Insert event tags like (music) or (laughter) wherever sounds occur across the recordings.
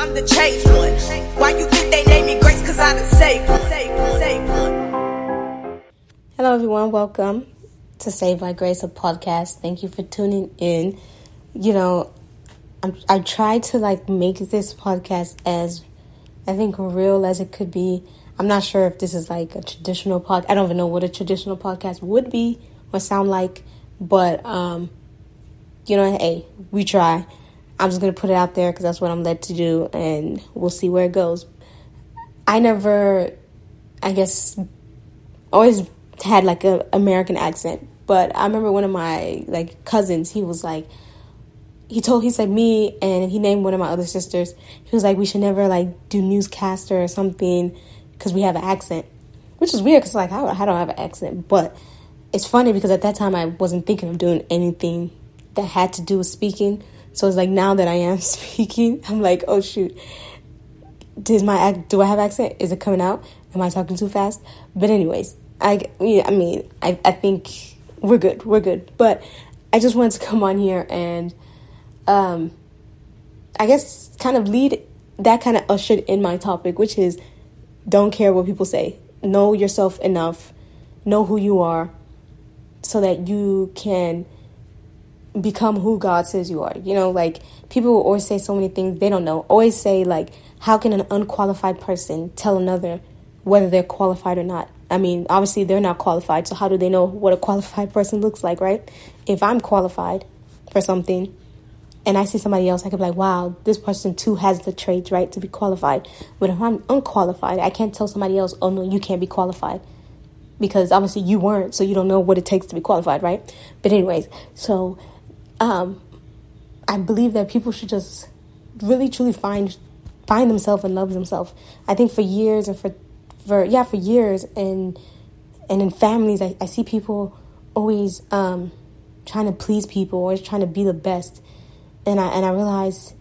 I'm the changed one. Why you think they name me Grace? Cause I done saved one. Hello, everyone. Welcome to Saved by Grace, a podcast. Thank you for tuning in. You know, I'm, I tried to like make this podcast as I think real as it could be. I'm not sure if this is like a traditional pod. I don't even know what a traditional podcast would be or sound like, but um, you know, hey, we try. I'm just gonna put it out there because that's what I'm led to do, and we'll see where it goes. I never, I guess, always had like a American accent, but I remember one of my like cousins. He was like, he told he said me and he named one of my other sisters. He was like, we should never like do newscaster or something because we have an accent, which is weird because like I don't have an accent, but it's funny because at that time I wasn't thinking of doing anything that had to do with speaking. So it's like now that I am (laughs) speaking, I'm like, oh shoot, does my do I have accent? Is it coming out? Am I talking too fast? But anyways, I I mean, I I think we're good, we're good. But I just wanted to come on here and, um, I guess kind of lead that kind of ushered in my topic, which is don't care what people say. Know yourself enough. Know who you are so that you can become who God says you are. You know, like people will always say so many things they don't know. Always say like how can an unqualified person tell another whether they're qualified or not? I mean, obviously they're not qualified, so how do they know what a qualified (laughs) person looks like, right? If I'm qualified for something, and I see somebody else, I could be like, wow, this person too has the traits, right, to be qualified. But if I'm unqualified, I can't tell somebody else, oh no, you can't be qualified. Because obviously you weren't, so you don't know what it takes to be qualified, right? But, anyways, so um, I believe that people should just really truly find find themselves and love themselves. I think for years and for for yeah, for years and and in families I, I see people always um trying to please people, always trying to be the best and I and I realize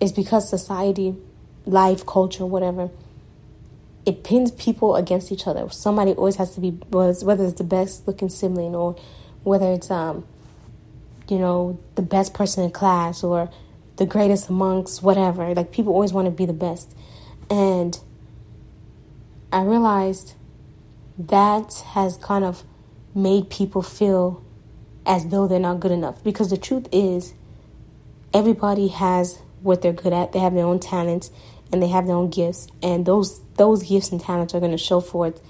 it's because society, life, culture, whatever, it pins people against each other. Somebody always has to be whether it's the best looking sibling or whether it's um you know the best person in class or the greatest amongst whatever. Like people always want to be the best. And I realized that has kind of made people feel as though they're not good enough because the truth is everybody has what they're good at. They have their own talents and they have their own gifts, and those those gifts and talents are going to show forth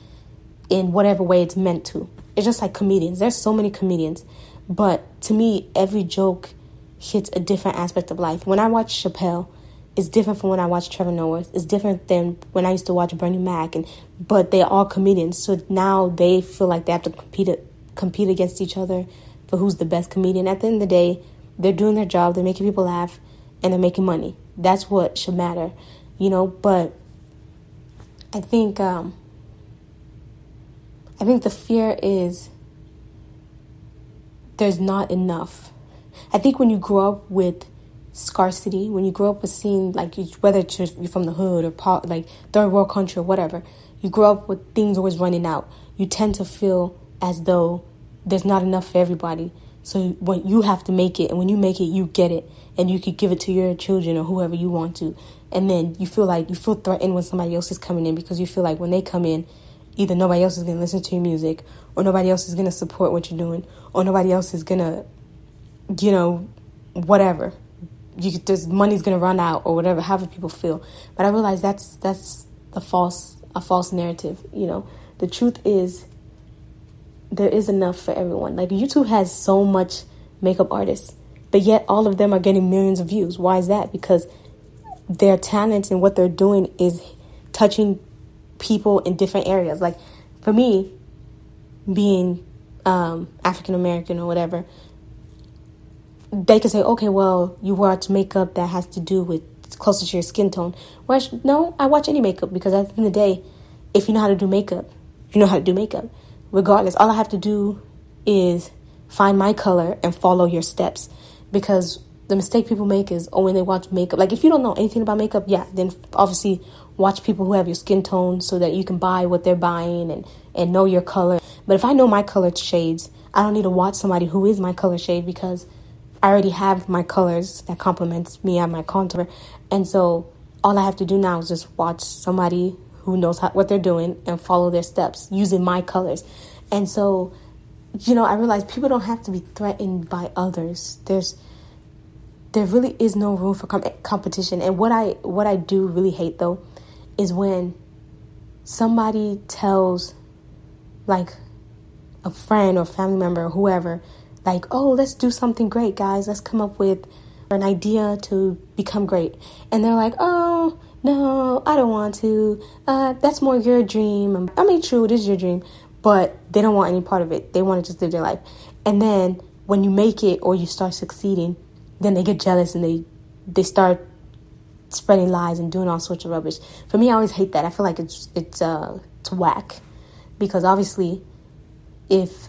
in whatever way it's meant to. It's just like comedians. There's so many comedians, but to me, every joke hits a different aspect of life. When I watch Chappelle, it's different from when I watch Trevor Noah. It's different than when I used to watch Bernie Mac, and but they're all comedians. So now they feel like they have to compete compete against each other for who's the best comedian. At the end of the day, they're doing their job, they're making people laugh, and they're making money. That's what should matter, you know. But I think um, I think the fear is there's not enough. I think when you grow up with scarcity, when you grow up with seeing like whether it's you're from the hood or like third world country or whatever, you grow up with things always running out. You tend to feel as though there's not enough for everybody. So when you have to make it, and when you make it, you get it, and you could give it to your children or whoever you want to. And then you feel like you feel threatened when somebody else is coming in because you feel like when they come in, either nobody else is going to listen to your music, or nobody else is going to support what you're doing, or nobody else is going to, you know, whatever. You this money's going to run out or whatever. However people feel. But I realize that's that's a false a false narrative. You know, the truth is there is enough for everyone. Like YouTube has so much makeup artists, but yet all of them are getting millions of views. Why is that? Because their talents and what they're doing is touching people in different areas. Like for me, being um, African American or whatever, they could say, okay, well, you watch makeup that has to do with closer to your skin tone. Whereas, no, I watch any makeup because at the end of the day, if you know how to do makeup, you know how to do makeup regardless, all I have to do is find my color and follow your steps. Because the mistake people make is, oh, when they watch makeup, like if you don't know anything about makeup, yeah, then obviously watch people who have your skin tone so that you can buy what they're buying and, and know your color. But if I know my color shades, I don't need to watch somebody who is my color shade because I already have my colors that complements me and my contour. And so all I have to do now is just watch somebody who knows how, what they're doing and follow their steps using my colors. And so, you know, I realize people don't have to be threatened by others. There's there really is no room for com- competition. And what I what I do really hate though is when somebody tells like a friend or family member or whoever like, "Oh, let's do something great, guys. Let's come up with an idea to become great." And they're like, "Oh, no, I don't want to. Uh, that's more your dream. I mean, true, it is your dream, but they don't want any part of it. They want to just live their life. And then when you make it or you start succeeding, then they get jealous and they they start spreading lies and doing all sorts of rubbish. For me, I always hate that. I feel like it's it's uh it's whack because obviously, if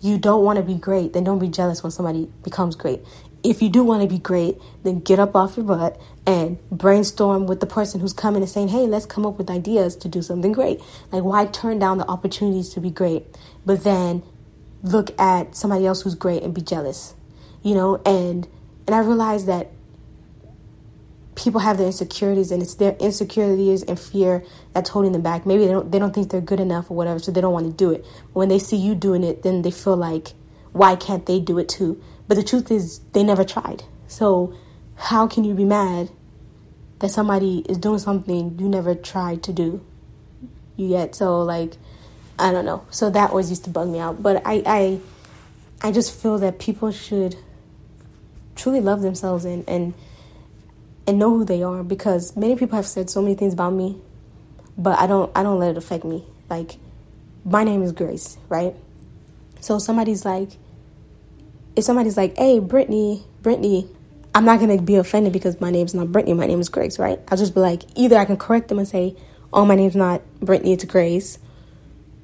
you don't want to be great, then don't be jealous when somebody becomes great if you do want to be great, then get up off your butt and brainstorm with the person who's coming and saying, hey, let's come up with ideas to do something great. Like, why turn down the opportunities to be great, but then look at somebody else who's great and be jealous, you know? And, and I realized that people have their insecurities and it's their insecurities and fear that's holding them back. Maybe they don't, they don't think they're good enough or whatever, so they don't want to do it. When they see you doing it, then they feel like, why can't they do it too? But the truth is, they never tried. So, how can you be mad that somebody is doing something you never tried to do? You get so like, I don't know. So that always used to bug me out. But I, I, I just feel that people should truly love themselves and and and know who they are because many people have said so many things about me, but I don't I don't let it affect me. Like, my name is Grace, right? So somebody's like, if somebody's like, hey, Brittany, Brittany, I'm not going to be offended because my name's not Brittany, my name is Grace, right? I'll just be like, either I can correct them and say, oh, my name's not Brittany, it's Grace.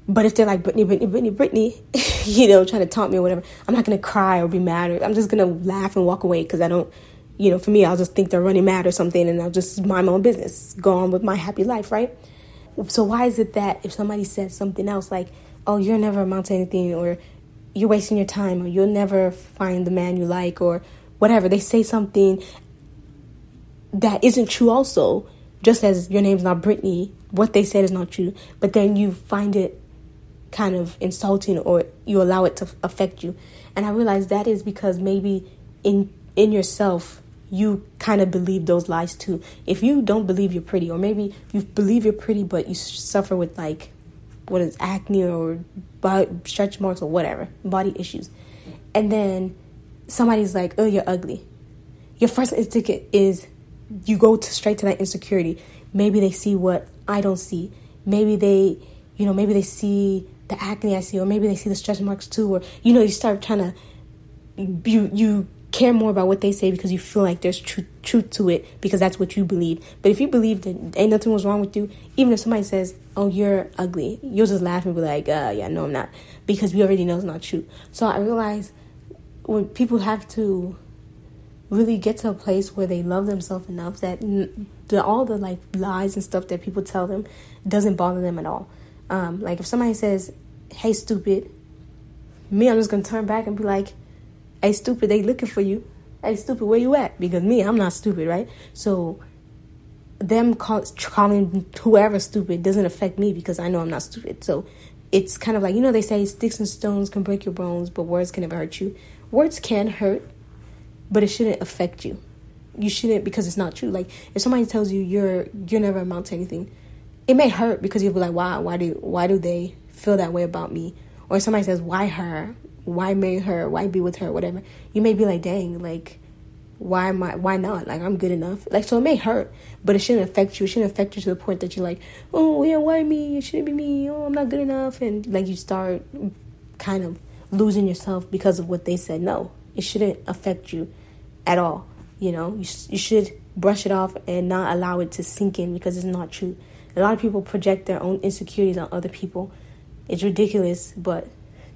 But if they're like, Brittany, Brittany, Brittany, Brittany, (laughs) you know, trying to taunt me or whatever, I'm not to cry or be mad. Or I'm just to laugh and walk away because I don't, you know, for me, I'll just think they're running mad or something and I'll just mind my own business, go on with my happy life, right? So why is it that if somebody says something else like, oh, you're never amount to anything or you're wasting your time or you'll never find the man you like or whatever. They say something that isn't true also, just as your name's not Brittany, what they said is not true, but then you find it kind of insulting or you allow it to affect you. And I realize that is because maybe in in yourself you kind of believe those lies too. If you don't believe you're pretty or maybe you believe you're pretty but you suffer with like what is acne or stretch marks or whatever, body issues. And then somebody's like, oh, you're ugly. Your first instinct is you go to straight to that insecurity. Maybe they see what I don't see. Maybe they, you know, maybe they see the acne I see, or maybe they see the stretch marks too, or you know, you start trying to you you care more about what they say because you feel like there's truth truth to it because that's what you believe. But if you believe that ain't nothing was wrong with you, even if somebody says, "Oh, you're ugly," you'll just laugh and be like, "Uh, yeah, no, I'm not," because we already know it's not true. So I realize when people have to really get to a place where they love themselves enough that the, all the like lies and stuff that people tell them doesn't bother them at all. Um, like if somebody says, "Hey, stupid," me, I'm just gonna turn back and be like, "Hey, stupid, they looking for you." hey, stupid, where you at? Because me, I'm not stupid, right? So them call, calling whoever stupid doesn't affect me because I know I'm not stupid. So it's kind of like, you know, they say sticks and stones can break your bones, but words can never hurt you. Words can hurt, but it shouldn't affect you. You shouldn't because it's not true. Like if somebody tells you you're you're never amount to anything, it may hurt because you'll be like, wow, why do why do they feel that way about me? Or somebody says, why her? Why marry her? Why be with her? Whatever. You may be like, dang, like, why am I? Why not? Like, I'm good enough. Like, so it may hurt, but it shouldn't affect you. It shouldn't affect you to the point that you're like, oh yeah, why me? It shouldn't be me. Oh, I'm not good enough, and like you start kind of losing yourself because of what they said. No, it shouldn't affect you at all. You know, you you should brush it off and not allow it to sink in because it's not true. A lot of people project their own insecurities on other people. It's ridiculous, but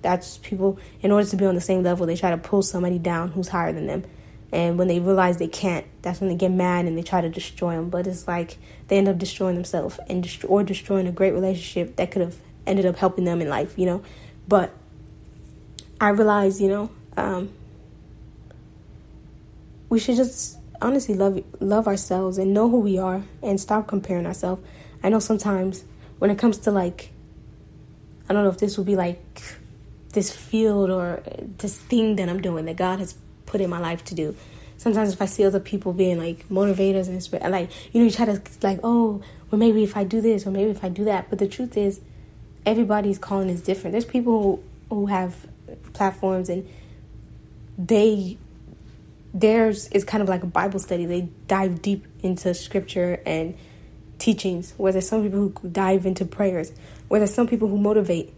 that's people in order to be on the same level they try to pull somebody down who's higher than them. And when they realize they can't that's when they get mad and they try to destroy them but it's like they end up destroying themselves and dest- or destroying a great relationship that could have ended up helping them in life you know? But i realized you know um, we should just honestly love love ourselves and know who we are and stop comparing ourselves. I know sometimes when it comes to like I don't know if this would be like this field or this thing that I'm doing that God has put in my life to do. Sometimes if I see other people being like motivators and like you know you try to like oh well maybe if I do this or maybe if I do that, but the truth is everybody's calling is different. There's people who who have platforms and they theirs is kind of like a Bible study. They dive deep into scripture and teachings. Where there's some people who dive into prayers. Where there's some people who motivate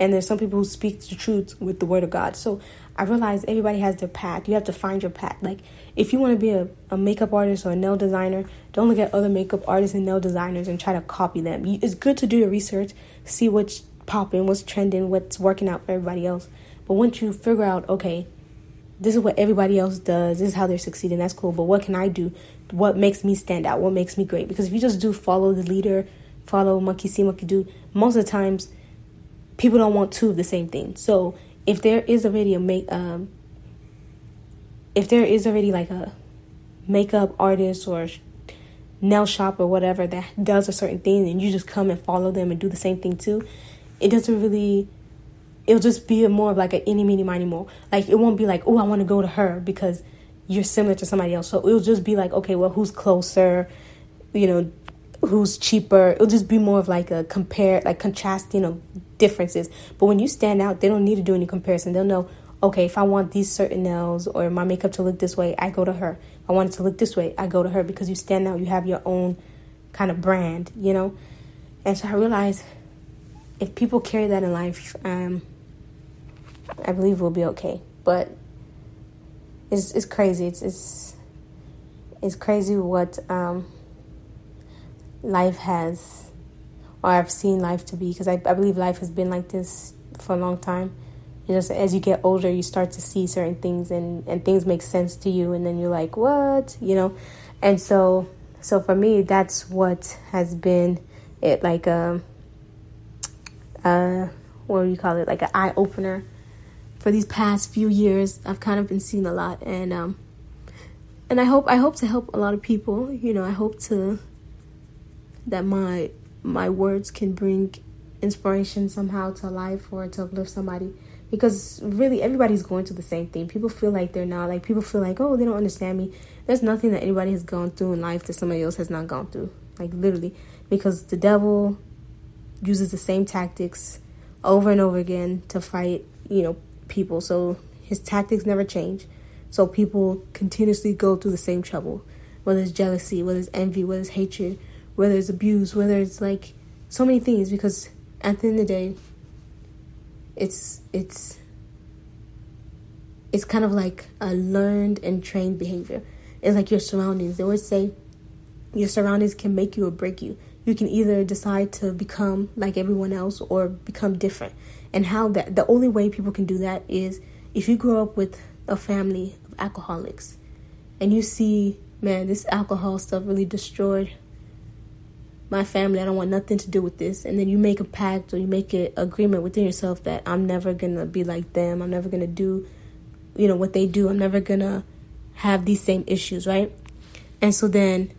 and there's some people who speak the truth with the word of God. So I realize everybody has their path. You have to find your path. Like if you want to be a, a makeup artist or a nail designer, don't look at other makeup artists and nail designers and try to copy them. It's good to do your research, see what's popping, what's trending, what's working out for everybody else. But once you figure out, okay, this is what everybody else does, this is how they're succeeding, that's cool. But what can I do? What makes me stand out? What makes me great? Because if you just do follow the leader, follow monkey see, monkey do, most of the times people don't want two of the same thing. So if there is already a make um if there is already like a makeup artist or nail shop or whatever that does a certain thing and you just come and follow them and do the same thing too, it doesn't really it'll just be more of like an any meeny miny more. Like it won't be like, oh I wanna go to her because you're similar to somebody else. So it'll just be like, okay, well who's closer, you know, who's cheaper. It'll just be more of like a compare, like contrasting of differences. But when you stand out, they don't need to do any comparison. They'll know, okay, if I want these certain nails or my makeup to look this way, I go to her. If I want it to look this way, I go to her because you stand out. You have your own kind of brand, you know. And so I realized if people carry that in life, um, I believe we'll be okay. But it's it's crazy. It's it's it's crazy what um life has, or I've seen life to be, because I, I believe life has been like this for a long time. You just as you get older, you start to see certain things, and and things make sense to you, and then you're like, what, you know, and so so for me, that's what has been it like um uh what do you call it? Like an eye opener for these past few years. I've kind of been seeing a lot and um and i hope i hope to help a lot of people you know i hope to that my my words can bring inspiration somehow to life or to uplift somebody. Because really everybody's going through the same thing. People feel like they're not like people feel like oh they don't understand me. There's nothing that anybody has gone through in life that somebody else has not gone through. Like literally. Because the devil uses the same tactics over and over again to fight you know people. So his tactics never change. So people continuously go through the same trouble. Whether it's jealousy whether it's envy whether it's hatred whether it's abuse, whether it's like so many things because at the end of the day it's it's it's kind of like a learned and trained behavior. It's like your surroundings. They always say your surroundings can make you or break you. You can either decide to become like everyone else or become different. And how that the only way people can do that is if you grow up with a family of alcoholics and you see, man, this alcohol stuff really destroyed my family, I don't want nothing to do with this. And then you make a pact or you make an agreement within yourself that I'm never going to be like them. I'm never going to do, you know, what they do. I'm never going to have these same issues, right? And so then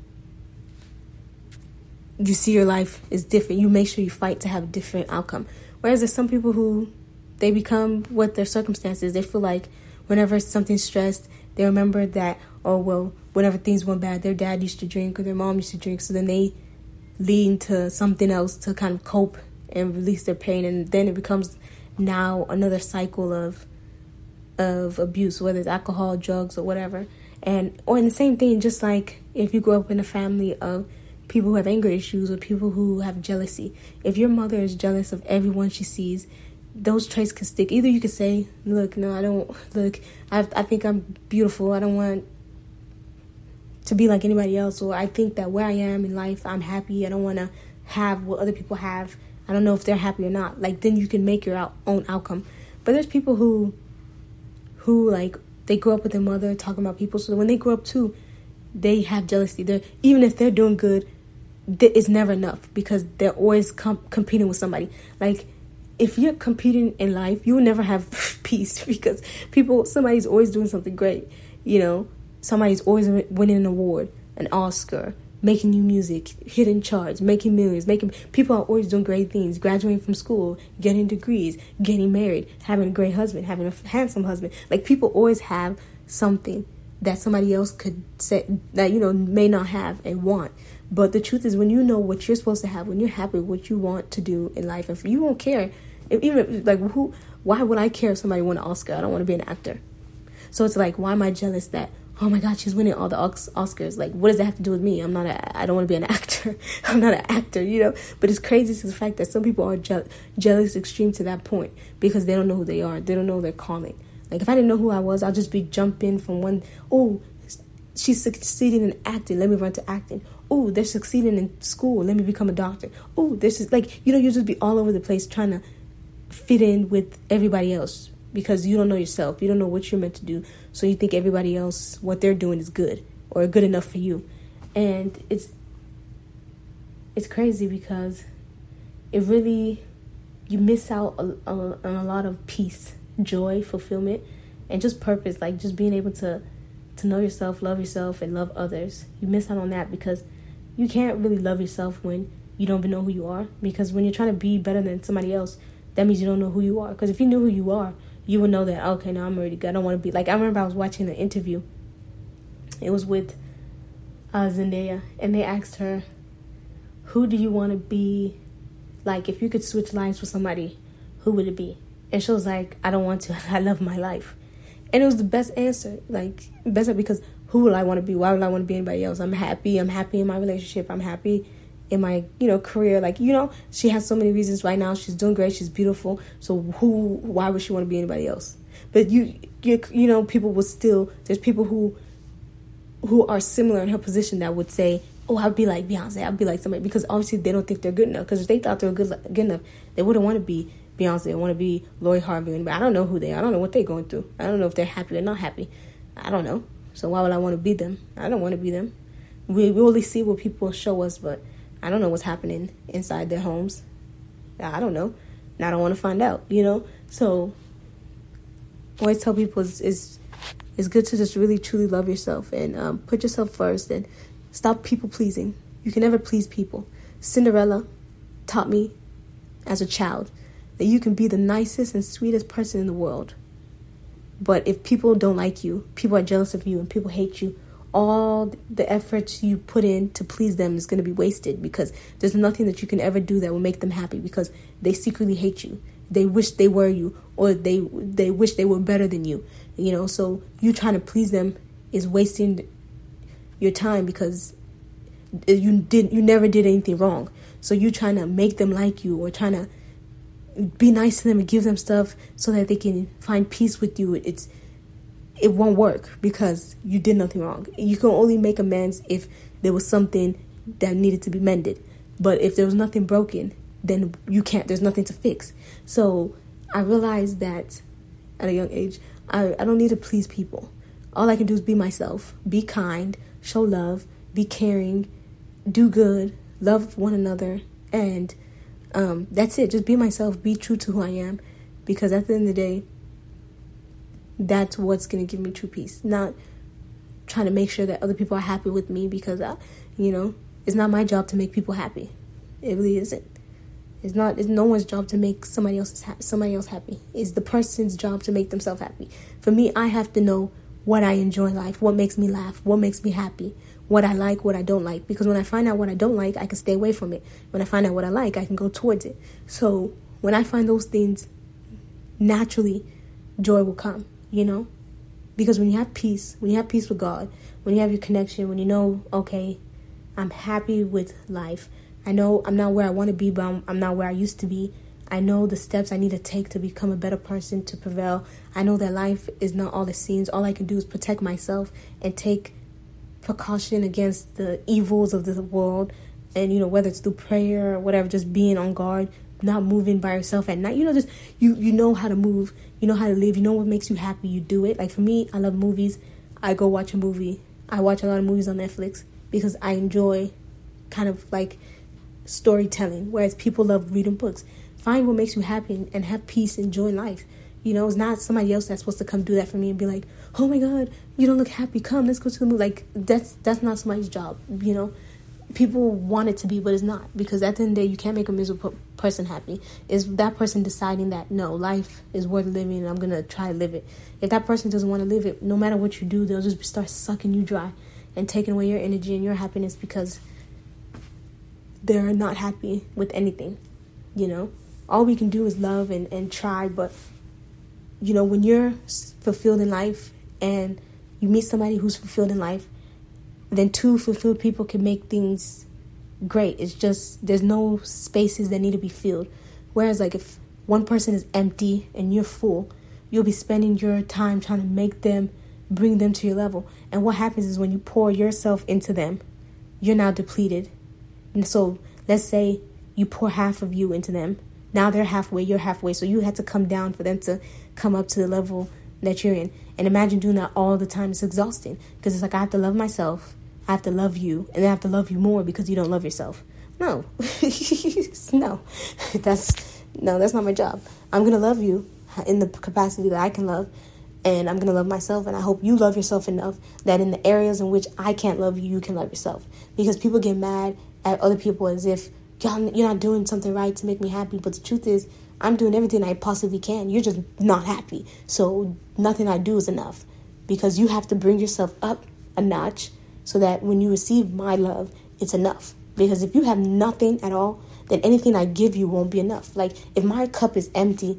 you see your life is different. You make sure you fight to have a different outcome. Whereas there's some people who they become what their circumstances. They feel like whenever something's stressed, they remember that, oh, well, whenever things went bad, their dad used to drink or their mom used to drink. So then they leading to something else to kind of cope and release their pain. And then it becomes now another cycle of of abuse whether it's alcohol drugs or whatever. And or in the same thing just like if you grow up in a family of people who have anger issues or people who have jealousy. If your mother is jealous of everyone she sees those traits can stick. Either you could say look no i don't look i, I think i'm beautiful. I don't want to be like anybody else or I think that where I am in life I'm happy. I don't want to have what other people have. I don't know if they're happy or not. Like then you can make your own outcome. But there's people who who like they grow up with their mother talking about people so when they grow up too they have jealousy. They're even if they're doing good it's never enough because they're always com- competing with somebody. Like if you're competing in life, you will never have (laughs) peace (laughs) because people somebody's always doing something great, you know somebody's always winning an award, an Oscar, making new music, hitting charts, making millions, making people are always doing great things, graduating from school, getting degrees, getting married, having a great husband, having a handsome husband. Like people always have something that somebody else could say that you know may not have and want. But the truth is, when you know what you're supposed to have, when you're happy what you want to do in life, if you won't care, if, even like who, why would I care if somebody won an Oscar? I don't want to be an actor. So it's like, why am I jealous that oh my god she's winning all the oscars. Like what does that have to do with me? I'm not a i don't want to be an (laughs) actor. I'm not an actor you know? But it's crazy to the fact that some people are je- jealous extreme to that point because they don't know who they are. They don't know their calling. Like if i didn't know who i was i'll just be jumping from one oh she's succeeding in acting. Let me run to acting. Oh they're succeeding in school. Let me become a doctor. Oh this is like you know you just be all over the place trying to fit in with everybody else because you don't know yourself. You don't know what you're meant to do. So you think everybody else, what they're doing is good or good enough for you. And it's it's crazy because it really you miss out on a lot of peace, joy, fulfillment, and just purpose. Like just being able to to know yourself, love yourself, and love others. You miss out on that because you can't really love yourself when you don't even know who you are. Because when you're trying to be better than somebody else, that means you don't know who you are. Because if you knew who you are, you would know that okay now i'm already good i don't want to be like i remember i was watching an interview. It was with uh, zendaya and they asked her who do you want to be? Like if you could switch lives with somebody who would it be? And she was like i don't want to. (laughs) I love my life. And it was the best answer like best because who would i want to be? Why would i want to be anybody else? I'm happy. I'm happy in my relationship. I'm happy in my you know career. Like you know she has so many reasons right now. She's doing great. She's beautiful. So who why would she want to be anybody else? But you you you know people would still there's people who who are similar in her position that would say oh i'd be like beyonce. I'd be like somebody because obviously they don't think they're good enough. Because if they thought they were good good enough they wouldn't want to be beyonce they want to be lori harvey but i don't know who they are. I don't know what they're going through. I don't know if they're happy or not happy. I don't know. So why would i want to be them? I don't want to be them. We, we only see what people show us but I don't know what's happening inside their homes. I don't know. And I don't want to find out, you know? So always tell people it's, it's, it's good to just really truly love yourself and um, put yourself first and stop people pleasing. You can never please people. Cinderella taught me as a child that you can be the nicest and sweetest person in the world. But if people don't like you, people are jealous of you, and people hate you, all the efforts you put in to please them is going to be wasted because there's nothing that you can ever do that will make them happy because they secretly hate you. They wish they were you or they they wish they were better than you you know? So you trying to please them is wasting your time because you did you never did anything wrong. So you trying to make them like you or trying to be nice to them and give them stuff so that they can find peace with you. It's it won't work because you did nothing wrong. You can only make amends if there was something that needed to be mended. But if there was nothing broken, then you can't, there's nothing to fix. So I realized that at a young age, I, I don't need to please people. All I can do is be myself, be kind, show love, be caring, do good, love one another, and um, that's it. Just be myself, be true to who I am, because at the end of the day, that's what's going to give me true peace. Not trying to make sure that other people are happy with me because, I, you know, it's not my job to make people happy. It really isn't. It's not. It's no one's job to make somebody else ha- somebody else happy. It's the person's job to make themselves happy. For me, I have to know what I enjoy in life, what makes me laugh, what makes me happy, what I like, what I don't like. Because when I find out what I don't like, I can stay away from it. When I find out what I like, I can go towards it. So when I find those things, naturally, joy will come you know? Because when you have peace, when you have peace with God, when you have your connection, when you know, okay, I'm happy with life. I know I'm not where I want to be, but I'm, I'm not where I used to be. I know the steps I need to take to become a better person, to prevail. I know that life is not all it seems. All I can do is protect myself and take precaution against the evils of the world. And, you know, whether it's through prayer or whatever, just being on guard, not moving by yourself at night. You know, just you you know how to move you know how to live, you know what makes you happy, you do it. Like for me, I love movies. I go watch a movie. I watch a lot of movies on Netflix because I enjoy kind of like storytelling, whereas people love reading books. Find what makes you happy and have peace and joy in life. You know, it's not somebody else that's supposed to come do that for me and be like, "Oh my God, you don't look happy. Come, let's go to the movie." Like that's that's not somebody's job. You know, people want it to be, but it's not because at the end of the day, you can't make a miserable person happy. Is that person deciding that no, life is worth living and I'm gonna try to live it? If that person doesn't want to live it, no matter what you do, they'll just start sucking you dry and taking away your energy and your happiness because they're not happy with anything. You know, all we can do is love and and try, but you know, when you're fulfilled in life and you meet somebody who's fulfilled in life, then two fulfilled people can make things great. It's just there's no spaces that need to be filled. Whereas, like, if one person is empty and you're full, you'll be spending your time trying to make them bring them to your level. And what happens is when you pour yourself into them, you're now depleted. And so, let's say you pour half of you into them now they're halfway, you're halfway. So you had to come down for them to come up to the level that you're in. And imagine doing that all the time. It's exhausting because it's like I have to love myself, Have to love you, and I have to love you more because you don't love yourself. No, (laughs) no, (laughs) that's no, that's not my job. I'm gonna love you in the capacity that I can love, and I'm gonna love myself. And I hope you love yourself enough that in the areas in which I can't love you, you can love yourself. Because people get mad at other people as if you're not doing something right to make me happy. But the truth is, I'm doing everything I possibly can. You're just not happy. So nothing I do is enough because you have to bring yourself up a notch so that when you receive my love, it's enough. Because if you have nothing at all, then anything I give you won't be enough. Like if my cup is empty,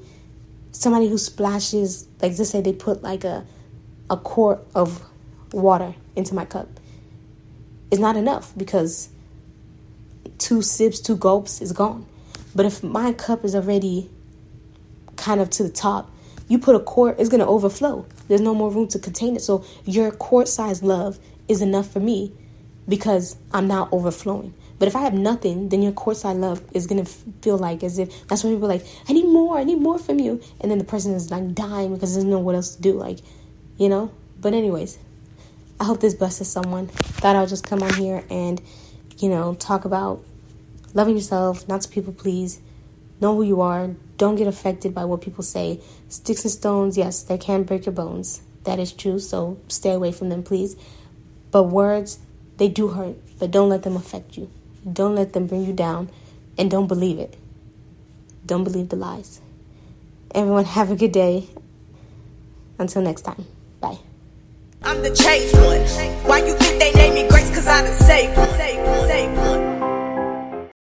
somebody who splashes, like just say they put like a a quart of water into my cup, is not enough because two sips, two gulps, is gone. But if my cup is already kind of to the top, you put a quart, it's to overflow. There's no more room to contain it. So your quart size love is enough for me because I'm now overflowing. But if I have nothing, then your quart size love is gonna feel like as if that's what people are like. I need more. I need more from you. And then the person is like dying because there's no what else to do. Like, you know. But anyways, I hope this blesses someone. Thought I'll just come on here and, you know, talk about loving yourself, not to people please. Know who you are. Don't get affected by what people say. Sticks and stones, yes, they can break your bones. That is true, so stay away from them, please. But words, they do hurt, but don't let them affect you. Don't let them bring you down, and don't believe it. Don't believe the lies. Everyone, have a good day. Until next time, bye. I'm the changed one. Why you think they name me Grace? Cause I one.